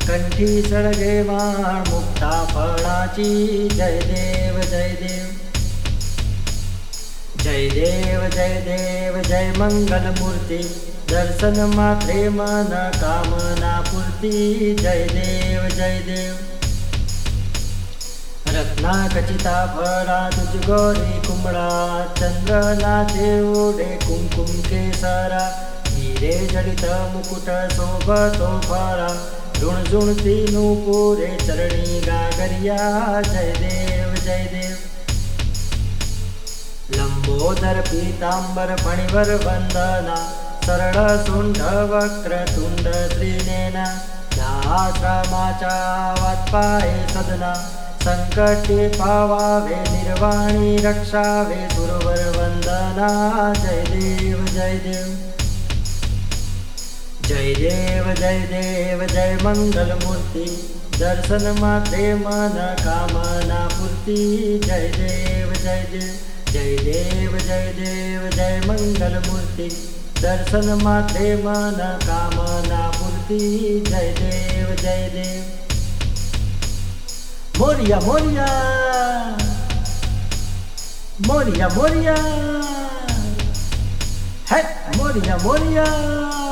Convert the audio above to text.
कंठी सळगे माळ मुक्ता फळाची जय देव जय देव। जय देव जय देव जय मंगल मूर्ती दर्शन मात्रे मन कामना पूर्ती। जय देव जय देव। तुझ गोरी कुंबळा चंद्रनाचे ओढे कुंकुम केसरा हिरे जडित मुकुट शोभतो फळा झुणझुणती नुपुरे चरणी गागरिया। जय देव जय देव। लंबोदर पीतांबर फणीवर वंदना सरळ सुंड वक्र तुंड त्रिनेना। श्रमाच्या वाटपाये सदना संकटे पावावे निर्वाणी रक्षावे गुरुवर वंदना। जय देव जय देव। जय देव जय देव, जय मंगल मूर्ति दर्शन मात्रे मन कामना पूर्ती। जय देव जय देव जय देव जय देव, जय मंगल मूर्ति दर्शन मात्रे मन कामना पूर्ती। जय देव जय देव मोरिया मोरिया। मोरिया मोरिया। है, मोरिया मोरिया।